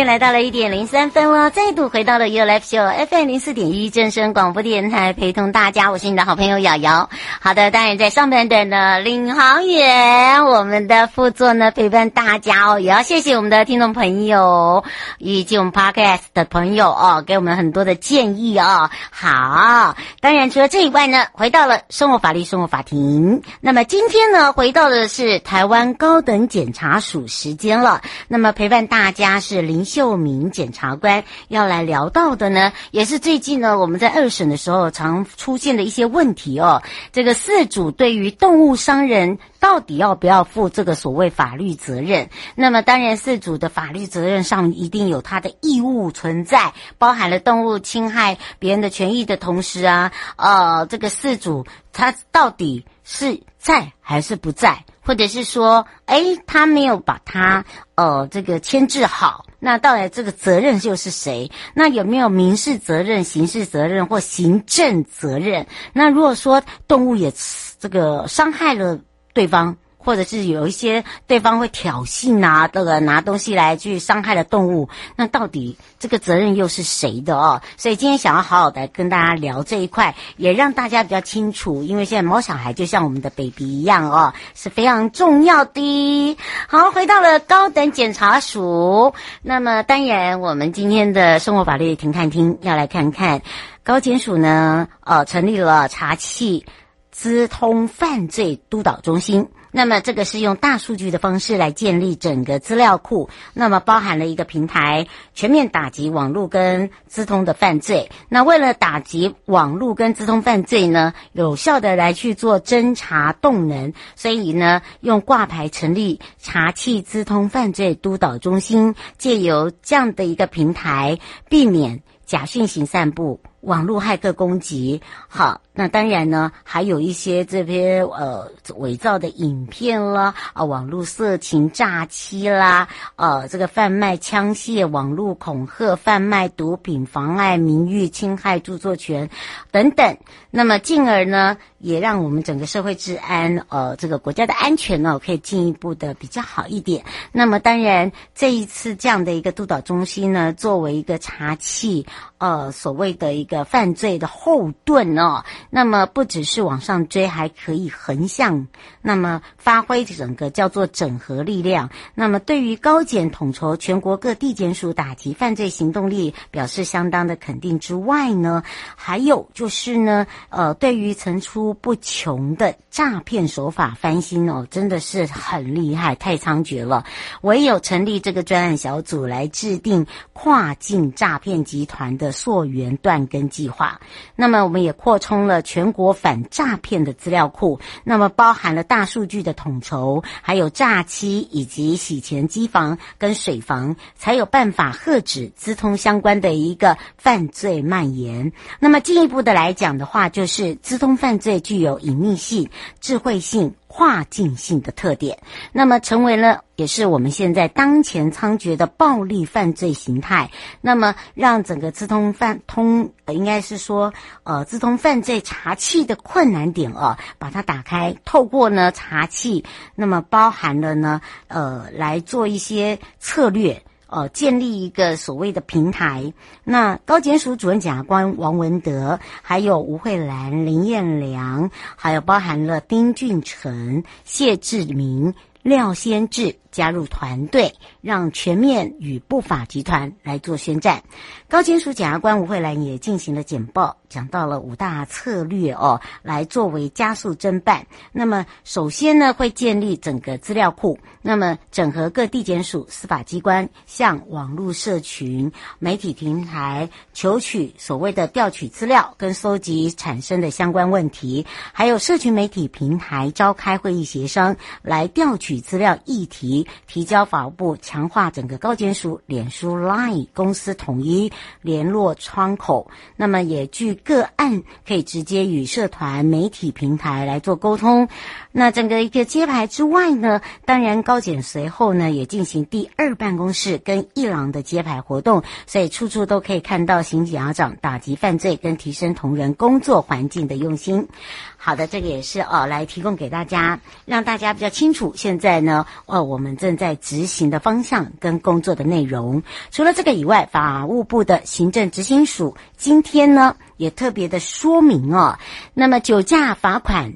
间来到了一点零三分了，再度回到了 U Life Show FM 零四点一正声广播电台，陪同大家，我是你的好朋友瑶瑶。好的，当然在上半段的领航员，我们的副座呢陪伴大家哦，也要谢谢我们的听众朋友以及我们 Podcast 的朋友哦，给我们很多的建议哦。好，当然除了这以外呢，回到了生活法律生活法庭。那么今天呢，回到的是台湾高等检察署时间了。那么陪伴大家是林。秀明检察官要来聊到的呢，也是最近呢，我们在二审的时候常出现的一些问题哦。这个饲主对于动物伤人，到底要不要负这个所谓法律责任？那么当然，饲主的法律责任上一定有他的义务存在，包含了动物侵害别人的权益的同时啊，呃，这个饲主他到底是在还是不在？或者是说，哎，他没有把他呃这个牵制好，那到底这个责任就是谁？那有没有民事责任、刑事责任或行政责任？那如果说动物也这个伤害了对方。或者是有一些对方会挑衅啊，这个拿东西来去伤害了动物，那到底这个责任又是谁的哦？所以今天想要好好的跟大家聊这一块，也让大家比较清楚，因为现在猫小孩就像我们的 baby 一样哦，是非常重要的。好，回到了高等检察署，那么当然我们今天的生活法律庭看听要来看看高检署呢，呃，成立了查缉资通犯罪督导中心。那么这个是用大数据的方式来建立整个资料库，那么包含了一个平台，全面打击网络跟资通的犯罪。那为了打击网络跟资通犯罪呢，有效的来去做侦查动能，所以呢，用挂牌成立查缉资通犯罪督导中心，借由这样的一个平台，避免假讯息散布。网络骇客攻击，好，那当然呢，还有一些这边呃伪造的影片啦，啊，网络色情诈欺啦，呃，这个贩卖枪械、网络恐吓、贩卖毒品、妨碍名誉、侵害著作权等等，那么进而呢，也让我们整个社会治安，呃，这个国家的安全呢，可以进一步的比较好一点。那么当然，这一次这样的一个督导中心呢，作为一个查缉，呃，所谓的一个。个犯罪的后盾哦，那么不只是往上追，还可以横向，那么发挥整个叫做整合力量。那么对于高检统筹全国各地检署打击犯罪行动力表示相当的肯定之外呢，还有就是呢，呃，对于层出不穷的诈骗手法翻新哦，真的是很厉害，太猖獗了。唯有成立这个专案小组来制定跨境诈骗集团的溯源断根。计划，那么我们也扩充了全国反诈骗的资料库，那么包含了大数据的统筹，还有诈欺以及洗钱机房跟水房，才有办法遏止资通相关的一个犯罪蔓延。那么进一步的来讲的话，就是资通犯罪具有隐秘性、智慧性。跨境性的特点，那么成为了也是我们现在当前猖獗的暴力犯罪形态。那么让整个资通犯通，应该是说，呃，资通犯罪查气的困难点啊，把它打开，透过呢查气，那么包含了呢，呃，来做一些策略。呃，建立一个所谓的平台。那高检署主任检察官王文德，还有吴慧兰、林彦良，还有包含了丁俊成、谢志明、廖先志、加入团队，让全面与不法集团来做宣战。高检署检察官吴慧兰也进行了简报，讲到了五大策略哦，来作为加速侦办。那么首先呢，会建立整个资料库，那么整合各地检署、司法机关向网络社群、媒体平台求取所谓的调取资料跟搜集产生的相关问题，还有社群媒体平台召开会议协商来调取资料议题，提交法务部，强化整个高检署、脸书、Line 公司统一联络窗口。那么也据个案可以直接与社团、媒体平台来做沟通。那整个一个揭牌之外呢，当然高检随后呢也进行第二办公室跟一郎的揭牌活动，所以处处都可以看到刑警察长打击犯罪跟提升同仁工作环境的用心。好的，这个也是哦，来提供给大家，让大家比较清楚现在呢，哦，我们正在执行的方向跟工作的内容。除了这个以外，法务部的行政执行署今天呢也特别的说明哦，那么酒驾罚款。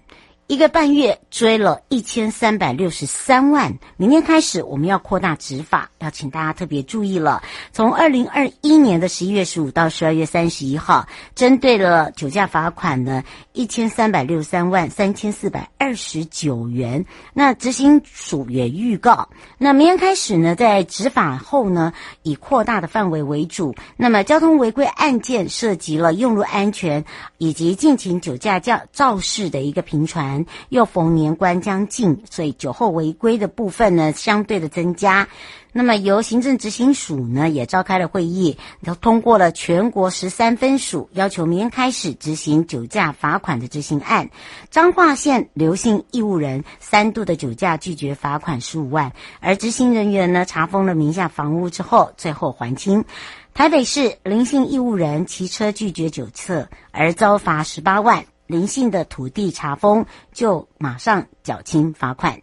一个半月追了一千三百六十三万，明天开始我们要扩大执法，要请大家特别注意了。从二零二一年的十一月十五到十二月三十一号，针对了酒驾罚款呢一千三百六十三万三千四百二十九元。那执行署也预告，那明天开始呢，在执法后呢，以扩大的范围为主。那么交通违规案件涉及了用路安全以及进行酒驾驾肇事的一个频传。又逢年关将近，所以酒后违规的部分呢，相对的增加。那么由行政执行署呢也召开了会议，都通过了全国十三分署要求明天开始执行酒驾罚款的执行案。彰化县刘姓义务人三度的酒驾拒绝罚款十五万，而执行人员呢查封了名下房屋之后，最后还清。台北市林姓义务人骑车拒绝酒测，而遭罚十八万。林姓的土地查封，就马上缴清罚款；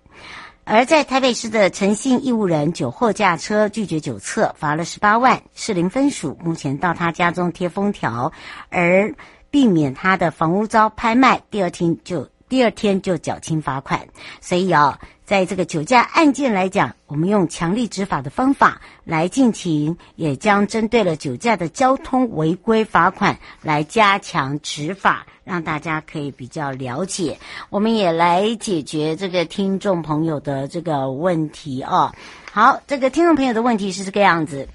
而在台北市的诚信义务人酒后驾车拒绝酒测，罚了十八万。士林分署目前到他家中贴封条，而避免他的房屋遭拍卖，第二天就第二天就缴清罚款。所以啊。在这个酒驾案件来讲，我们用强力执法的方法来进行，也将针对了酒驾的交通违规罚款来加强执法，让大家可以比较了解。我们也来解决这个听众朋友的这个问题哦。好，这个听众朋友的问题是这个样子。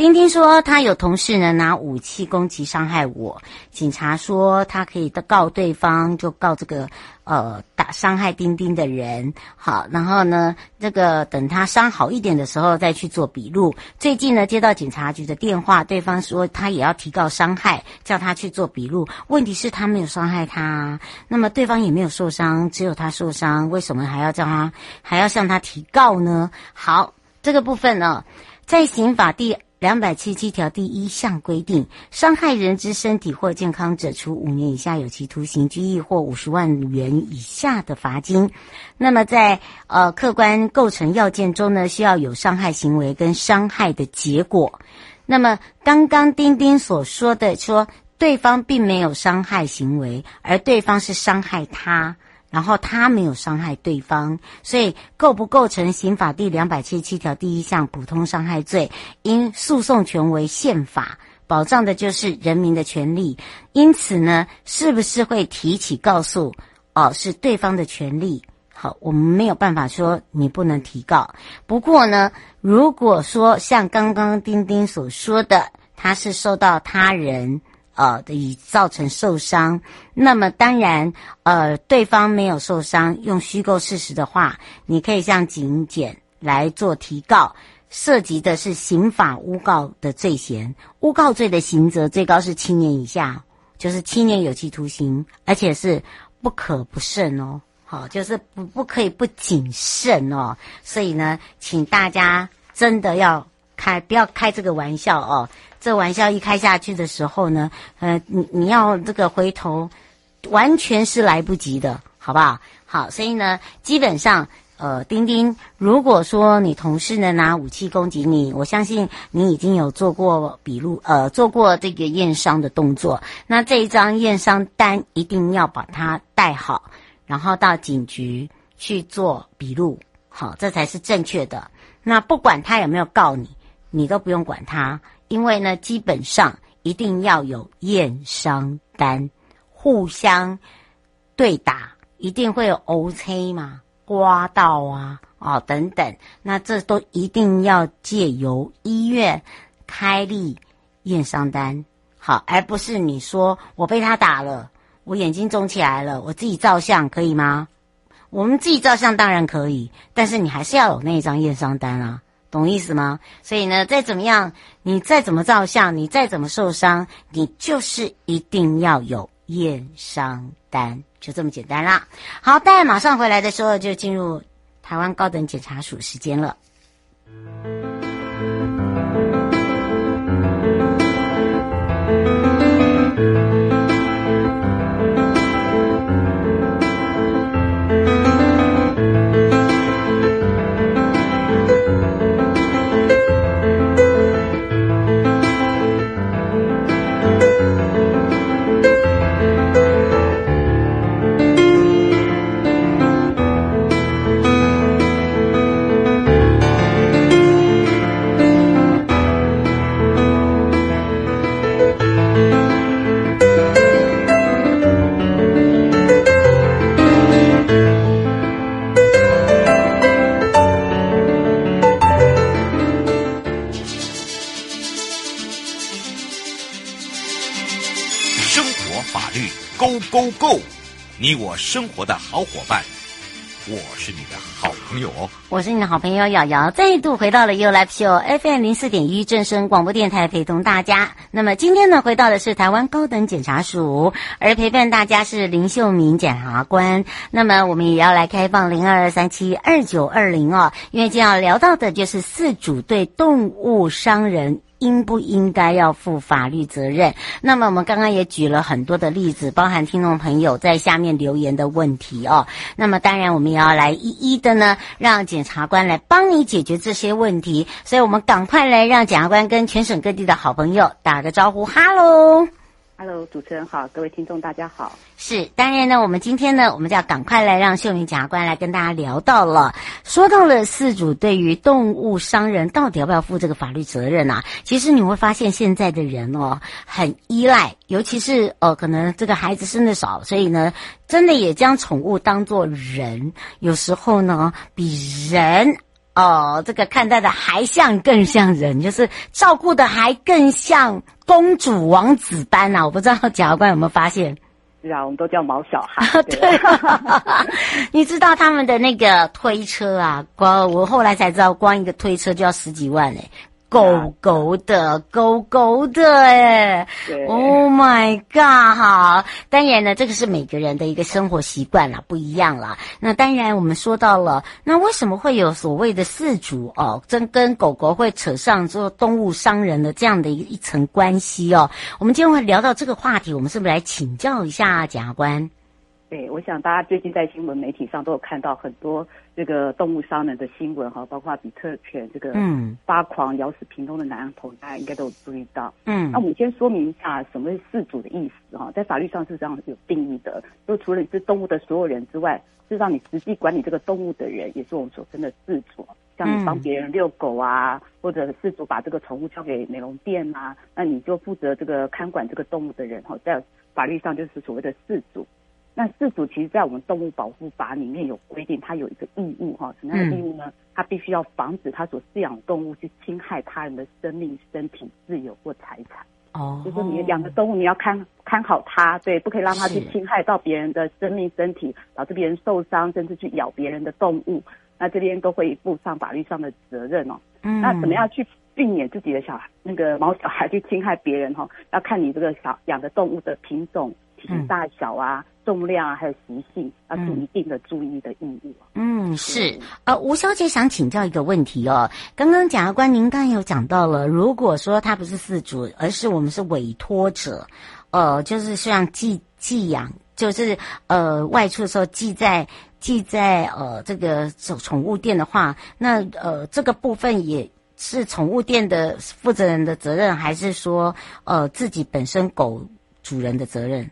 丁丁说他有同事呢拿武器攻击伤害我，警察说他可以告对方，就告这个呃打伤害丁丁的人。好，然后呢，这个等他伤好一点的时候再去做笔录。最近呢接到警察局的电话，对方说他也要提告伤害，叫他去做笔录。问题是，他没有伤害他，那么对方也没有受伤，只有他受伤，为什么还要叫他还要向他提告呢？好，这个部分呢，在刑法第。两百七十七条第一项规定，伤害人之身体或健康者，处五年以下有期徒刑、拘役或五十万元以下的罚金。那么在呃客观构成要件中呢，需要有伤害行为跟伤害的结果。那么刚刚丁丁所说的说，对方并没有伤害行为，而对方是伤害他。然后他没有伤害对方，所以构不构成刑法第两百七十七条第一项普通伤害罪？因诉讼权为宪法保障的就是人民的权利，因此呢，是不是会提起告诉？哦，是对方的权利。好，我们没有办法说你不能提告。不过呢，如果说像刚刚丁丁所说的，他是受到他人。呃，以造成受伤，那么当然，呃，对方没有受伤，用虚构事实的话，你可以向警检来做提告，涉及的是刑法诬告的罪嫌，诬告罪的刑责最高是七年以下，就是七年有期徒刑，而且是不可不慎哦，好，就是不不可以不谨慎哦，所以呢，请大家真的要开，不要开这个玩笑哦。这玩笑一开下去的时候呢，呃，你你要这个回头，完全是来不及的，好不好？好，所以呢，基本上，呃，丁丁，如果说你同事呢拿武器攻击你，我相信你已经有做过笔录，呃，做过这个验伤的动作，那这一张验伤单一定要把它带好，然后到警局去做笔录。好，这才是正确的。那不管他有没有告你，你都不用管他，因为呢，基本上一定要有验伤单，互相对打，一定会有 OK 嘛，刮到啊，哦等等，那这都一定要借由医院开立验伤单，好，而不是你说我被他打了，我眼睛肿起来了，我自己照相可以吗？我们自己照相当然可以，但是你还是要有那一张验伤单啊，懂意思吗？所以呢，再怎么样，你再怎么照相，你再怎么受伤，你就是一定要有验伤单，就这么简单啦。好，待马上回来的时候就进入台湾高等检察署时间了。你我生活的好伙伴，我是你的好朋友。我是你的好朋友瑶瑶，再度回到了 You Live Show FM 零四点一正声广播电台，陪同大家。那么今天呢，回到的是台湾高等检察署，而陪伴大家是林秀敏检察官。那么我们也要来开放零二二三七二九二零哦，因为今天要聊到的就是四组对动物伤人。应不应该要负法律责任？那么我们刚刚也举了很多的例子，包含听众朋友在下面留言的问题哦。那么当然我们也要来一一的呢，让检察官来帮你解决这些问题。所以我们赶快来让检察官跟全省各地的好朋友打个招呼，哈喽。Hello，主持人好，各位听众大家好。是，当然呢，我们今天呢，我们就要赶快来让秀明检察官来跟大家聊到了，说到了四主对于动物伤人到底要不要负这个法律责任啊？其实你会发现现在的人哦，很依赖，尤其是呃，可能这个孩子生的少，所以呢，真的也将宠物当作人，有时候呢，比人。哦，这个看待的还像更像人，就是照顾的还更像公主王子般呐、啊！我不知道检察官有没有发现？是啊，我们都叫毛小孩。对，对 你知道他们的那个推车啊？光我后来才知道，光一个推车就要十几万哎。狗狗的，狗狗的，哎，Oh my God！好，当然呢，这个是每个人的一个生活习惯啦，不一样啦。那当然，我们说到了，那为什么会有所谓的饲主哦，真跟狗狗会扯上做动物伤人的这样的一一层关系哦？我们今天会聊到这个话题，我们是不是来请教一下检察官？对，我想大家最近在新闻媒体上都有看到很多这个动物伤人的新闻哈，包括比特犬这个嗯发狂咬死屏东的男童，大家应该都有注意到。嗯，那我们先说明一下什么是饲主的意思哈，在法律上是这样有定义的，就除了你是动物的所有人之外，事实上你实际管理这个动物的人也是我们所称的饲主，像你帮别人遛狗啊，或者饲主把这个宠物交给美容店啊，那你就负责这个看管这个动物的人哈，在法律上就是所谓的饲主。那饲主其实，在我们动物保护法里面有规定，它有一个义务哈，什么样的义务呢？它必须要防止它所饲养动物去侵害他人的生命、身体、自由或财产。哦，就是你养的动物，你要看看好它，对，不可以让它去侵害到别人的生命、身体，导致别人受伤，甚至去咬别人的动物。那这边都会负上法律上的责任哦。嗯，那怎么样去避免自己的小孩那个毛小孩去侵害别人哈？要看你这个小养的动物的品种、体型大小啊。嗯重量啊，还有习性，要有一定的注意的义务。嗯，是。呃，吴小姐想请教一个问题哦。刚刚检察官您刚才有讲到了，如果说他不是饲主，而是我们是委托者，呃，就是像寄寄养，就是呃外出的时候寄在寄在呃这个宠宠物店的话，那呃这个部分也是宠物店的负责人的责任，还是说呃自己本身狗主人的责任？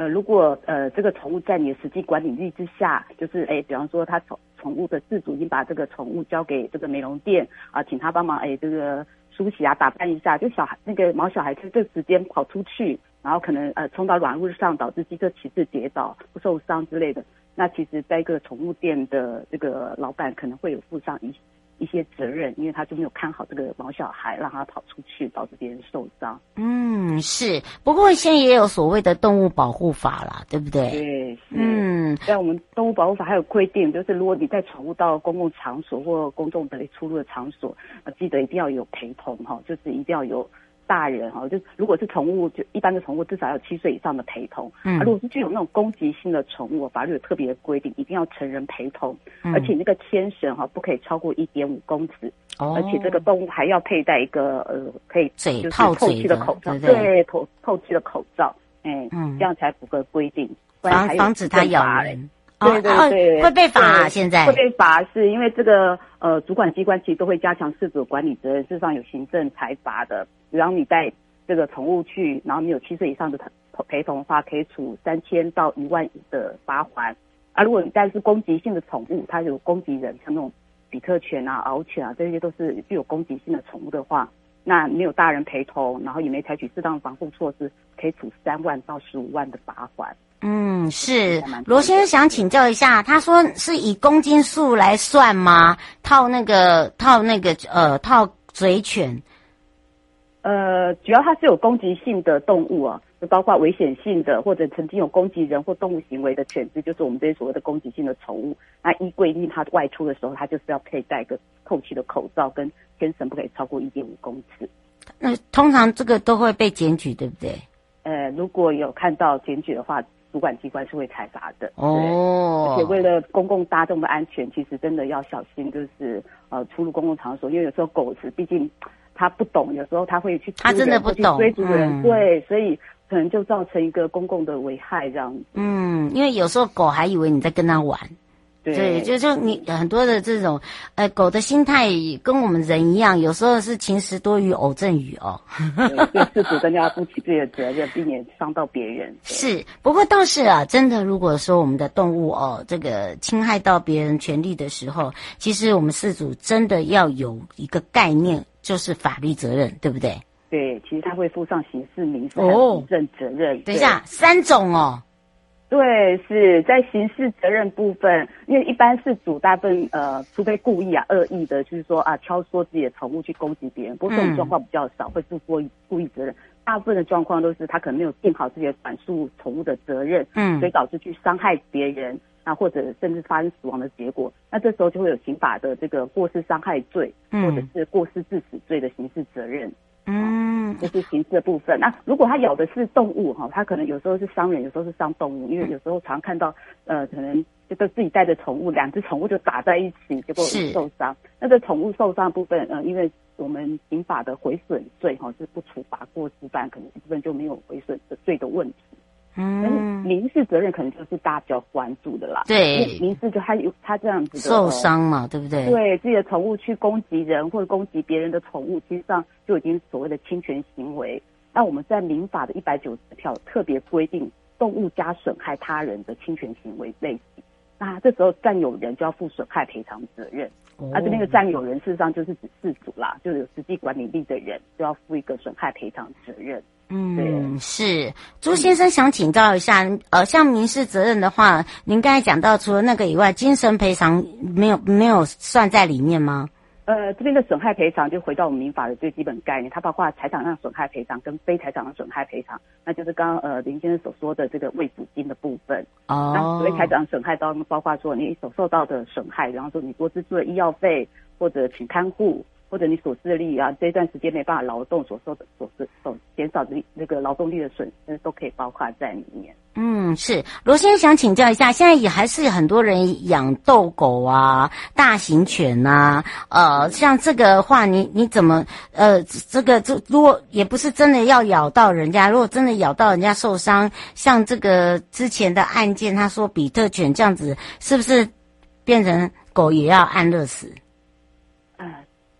呃，如果呃这个宠物在你的实际管理力之下，就是哎，比方说它宠宠物的饲主已经把这个宠物交给这个美容店啊，请他帮忙哎这个梳洗啊、打扮一下，就小孩那个毛小孩在这时间跑出去，然后可能呃冲到软物上，导致机车骑士跌倒不受伤之类的。那其实在一个宠物店的这个老板可能会有负上一一些责任，因为他就没有看好这个毛小孩，让他跑出去，导致别人受伤。嗯，是。不过现在也有所谓的动物保护法啦，对不对？对，嗯，在我们动物保护法还有规定，就是如果你带宠物到公共场所或公众的出入的场所，呃，记得一定要有陪同哈，就是一定要有。大人哈，就如果是宠物，就一般的宠物至少要七岁以上的陪同。嗯，如果是具有那种攻击性的宠物，法律有特别的规定，一定要成人陪同，嗯、而且那个牵绳哈不可以超过一点五公尺，哦，而且这个动物还要佩戴一个呃可以嘴套透气的口罩，对，对，透透气的口罩，哎，嗯，这样才符合规定，防防止它咬人。对对对，会被罚啊！现在会被罚，是因为这个呃，主管机关其实都会加强事主管理责任，事实上有行政裁罚的。比方你带这个宠物去，然后你有七岁以上的陪同的话，可以处三千到一万的罚款。啊，如果你带的是攻击性的宠物，它有攻击人，像那种比特犬啊、獒犬啊，这些都是具有攻击性的宠物的话，那没有大人陪同，然后也没采取适当的防护措施，可以处三万到十五万的罚锾。嗯，是罗先生想请教一下，他说是以公斤数来算吗？套那个套那个呃套嘴犬，呃，主要它是有攻击性的动物啊，就包括危险性的或者曾经有攻击人或动物行为的犬只，就是我们这些所谓的攻击性的宠物。那依规定，它外出的时候，它就是要佩戴一个透气的口罩，跟天绳不可以超过一点五公尺。那通常这个都会被检举，对不对？呃，如果有看到检举的话。主管机关是会采罚的哦，而且为了公共大众的安全，其实真的要小心，就是呃出入公共场所，因为有时候狗子毕竟它不懂，有时候它会去它真的不懂追逐人，嗯、对，所以可能就造成一个公共的危害这样子。嗯，因为有时候狗还以为你在跟它玩。对，就就你很多的这种，呃，狗的心态跟我们人一样，有时候是晴时多雨偶阵雨哦。对，饲主更加负起自己的责任，避免伤到别人。是，不过倒是啊，真的，如果说我们的动物哦，这个侵害到别人权利的时候，其实我们饲主真的要有一个概念，就是法律责任，对不对？对，其实他会负上刑事、民事行政责任。等一下，三种哦。对，是在刑事责任部分，因为一般是主大部分呃，除非故意啊、恶意的，就是说啊，挑唆自己的宠物去攻击别人，不过这种状况比较少，会负过故意责任。大部分的状况都是他可能没有尽好自己的反诉宠物的责任，嗯，所以导致去伤害别人，那或者甚至发生死亡的结果，那这时候就会有刑法的这个过失伤害罪，或者是过失致死罪的刑事责任。嗯，这是刑事的部分。那如果它咬的是动物哈，它可能有时候是伤人，有时候是伤动物。因为有时候常看到，呃，可能就都自己带着宠物，两只宠物就打在一起，结果受伤。那这宠物受伤的部分，呃，因为我们刑法的毁损罪哈是不处罚过失犯，可能这部分就没有毁损的罪的问题。嗯，民事责任可能就是大家比较关注的啦。对，民事就他有他这样子的受伤嘛，对不对？对，自己的宠物去攻击人或者攻击别人的宠物，其实上就已经所谓的侵权行为。那我们在民法的一百九十条特别规定，动物加损害他人的侵权行为类型，那这时候占有人就要负损害赔偿责任。哦、啊，这边的占有人事实上就是指事主啦，就是有实际管理力的人就要负一个损害赔偿责任。嗯，是朱先生想请教一下，呃，像民事责任的话，您刚才讲到除了那个以外，精神赔偿没有没有算在里面吗？呃，这边的损害赔偿就回到我们民法的最基本概念，它包括财产上损害赔偿跟非财产的损害赔偿，那就是刚刚呃林先生所说的这个未抚金的部分。哦，那所谓财产损害包括说你所受到的损害，比方说你多支出的医药费或者请看护。或者你所致力啊，这段时间没办法劳动所受的所所减少的那个劳动力的损失，都可以包括在里面。嗯，是罗先生想请教一下，现在也还是很多人养斗狗啊、大型犬啊，呃，像这个话，你你怎么呃，这个这如果也不是真的要咬到人家，如果真的咬到人家受伤，像这个之前的案件，他说比特犬这样子，是不是变成狗也要安乐死？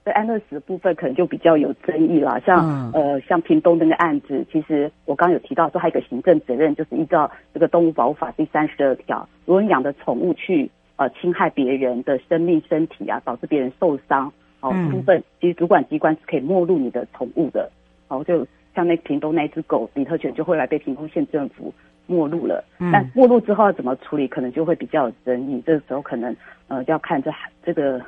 在安乐死的部分可能就比较有争议了，像、嗯、呃像屏东那个案子，其实我刚刚有提到说还有一个行政责任，就是依照这个动物保护法第三十二条，如果你养的宠物去呃侵害别人的生命、身体啊，导致别人受伤，哦，部分其实主管机关是可以没入你的宠物的，哦，就像那屏东那只狗比特犬，就后来被屏东县政府没入了。嗯，但没入之后要怎么处理，可能就会比较有争议。这个时候可能呃要看这这个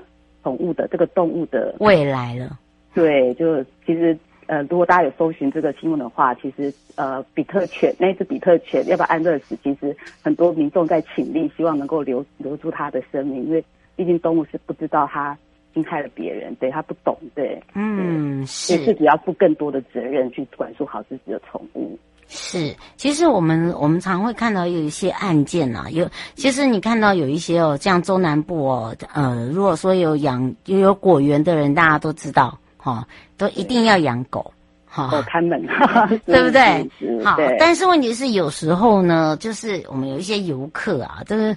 宠物的这个动物的未来了。对，就其实。呃，如果大家有搜寻这个新闻的话，其实呃，比特犬那只比特犬要不要安乐死？其实很多民众在请力，希望能够留留住它的生命，因为毕竟动物是不知道它侵害了别人，对，它不懂，对，嗯，是，自己要负更多的责任去管束好自己的宠物。是，其实我们我们常会看到有一些案件啊，有，其实你看到有一些哦，像中南部哦，呃，如果说有养有有果园的人，大家都知道。哈、哦，都一定要养狗，哈，狗看门，对不对？好，但是问题是有时候呢，就是我们有一些游客啊，就是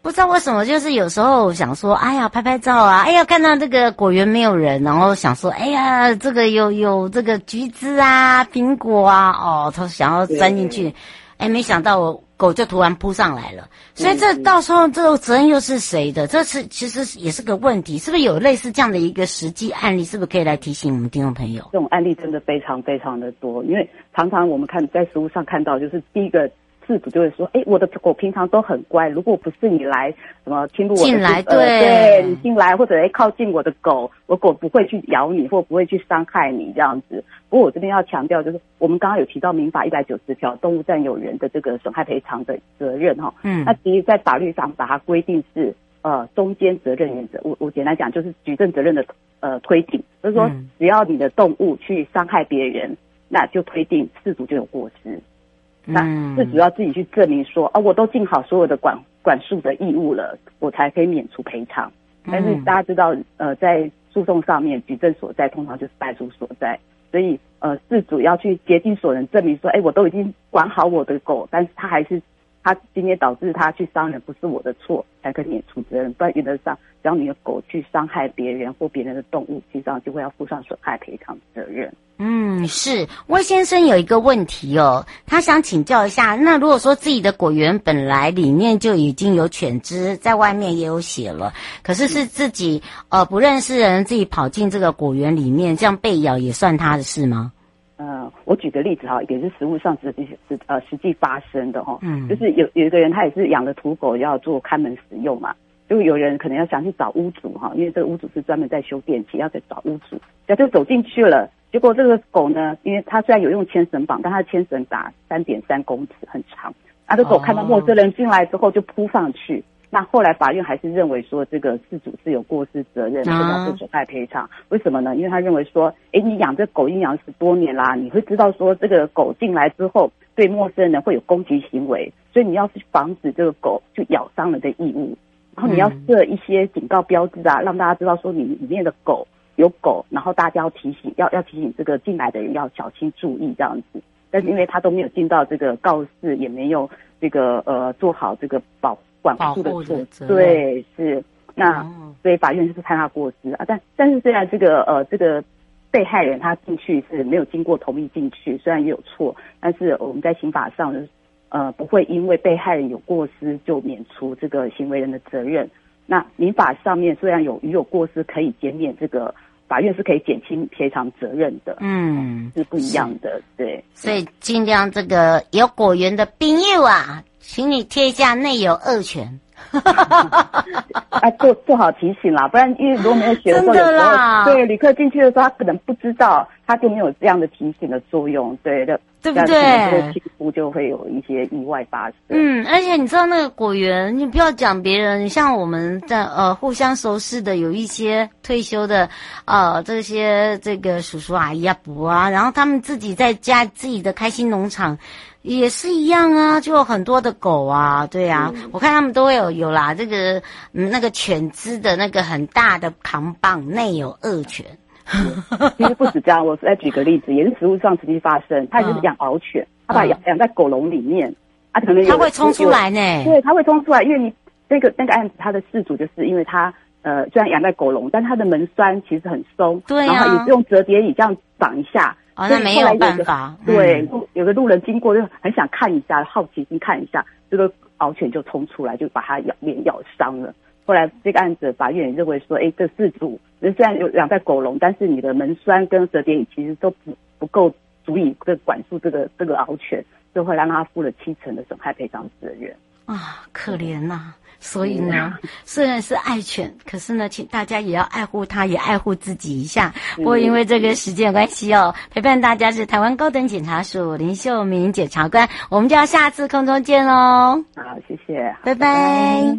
不知道为什么，就是有时候想说，哎呀，拍拍照啊，哎呀，看到这个果园没有人，然后想说，哎呀，这个有有这个橘子啊，苹果啊，哦，他想要钻进去，哎，没想到我。狗就突然扑上来了，所以这到时候这个责任又是谁的？这是其实也是个问题，是不是有类似这样的一个实际案例？是不是可以来提醒我们听众朋友？这种案例真的非常非常的多，因为常常我们看在实物上看到，就是第一个。饲主就会说：“哎，我的狗平常都很乖，如果不是你来什么侵入我的进来，对，呃、对你进来或者哎靠近我的狗，我狗不会去咬你，或不会去伤害你这样子。不过我这边要强调，就是我们刚刚有提到民法一百九十条动物占有人的这个损害赔偿的责任哈。嗯，那其实，在法律上把它规定是呃中间责任原则。我我简单讲，就是举证责任的呃推定，就是说只要你的动物去伤害别人，那就推定饲主就有过失。”那是主要自己去证明说啊，我都尽好所有的管管束的义务了，我才可以免除赔偿。但是大家知道，呃，在诉讼上面举证所在通常就是败诉所在，所以呃，事主要去竭尽所能证明说，哎，我都已经管好我的狗，但是他还是他今天导致他去伤人，不是我的错，才可以免除责任。不然原则上，只要你的狗去伤害别人或别人的动物，实际上就会要负上损害赔偿责任。嗯，是魏先生有一个问题哦，他想请教一下。那如果说自己的果园本来里面就已经有犬只，在外面也有血了，可是是自己呃不认识人自己跑进这个果园里面，这样被咬也算他的事吗？呃，我举个例子哈，也是实物上实际实呃实际发生的哈，嗯，就是有有一个人他也是养了土狗要做看门使用嘛，就有人可能要想去找屋主哈，因为这个屋主是专门在修电器，要去找屋主，他就走进去了。结果这个狗呢，因为它虽然有用牵绳绑，但它的牵绳打三点三公尺，很长。啊这狗看到陌生人进来之后就扑上去。那后来法院还是认为说，这个事主是有过失责任，要负损害赔偿。为什么呢？因为他认为说，哎，你养这狗已经养十多年啦，你会知道说这个狗进来之后对陌生人会有攻击行为，所以你要去防止这个狗去咬伤人的义务。然后你要设一些警告标志啊，让大家知道说你里面的狗。有狗，然后大家要提醒，要要提醒这个进来的人要小心注意这样子。但是因为他都没有尽到这个告示，也没有这个呃做好这个保管不住的措施，对，是那所以法院就是判他过失啊。但但是虽然这个呃这个被害人他进去是没有经过同意进去，虽然也有错，但是我们在刑法上呃不会因为被害人有过失就免除这个行为人的责任。那民法上面虽然有与有过失可以减免这个。法院是可以减轻赔偿责任的，嗯，是不一样的，对。所以尽量这个有果园的朋友啊，请你贴一下内有恶犬。啊，做做好提醒啦，不然因为如果没有学的时候，有时候对旅客进去的时候，他可能不知道，他就没有这样的提醒的作用，对的，对不对？皮肤就会有一些意外发生。嗯，而且你知道那个果园，你不要讲别人，像我们在呃互相熟识的，有一些退休的呃这些这个叔叔阿姨啊伯啊，然后他们自己在家自己的开心农场。也是一样啊，就有很多的狗啊，对啊，嗯、我看他们都会有有啦，这个嗯那个犬只的那个很大的扛棒内有恶犬。其实不止这样，我再举个例子，也是实物上实际发生，他就是养獒犬，他把养养在狗笼里面，啊，可能他会冲出来呢，对，他会冲出来，因为你那个那个案子，他的事主就是因为他呃虽然养在狗笼，但他的门栓其实很松，对啊，然后也是用折叠椅这样绑一下。哦，那没有办法。对，有个路人经过就很想看一下，好奇心看一下，这个獒犬就冲出来，就把它咬脸咬伤了。后来这个案子法院也认为说，哎，这四组虽然有两袋狗笼，但是你的门栓跟折叠椅其实都不不够足以这管束这个这个獒犬，就会让他负了七成的损害赔偿责任。啊，可怜呐、啊！所以呢，虽然是爱犬，可是呢，请大家也要爱护它，也爱护自己一下。不过因为这个时间关系哦，陪伴大家是台湾高等检察署林秀敏检察官，我们就要下次空中见喽。好，谢谢，拜拜。拜拜。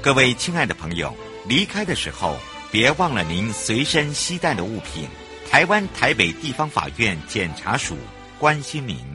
各位亲爱的朋友，离开的时候别忘了您随身携带的物品。台湾台北地方法院检察署关心您。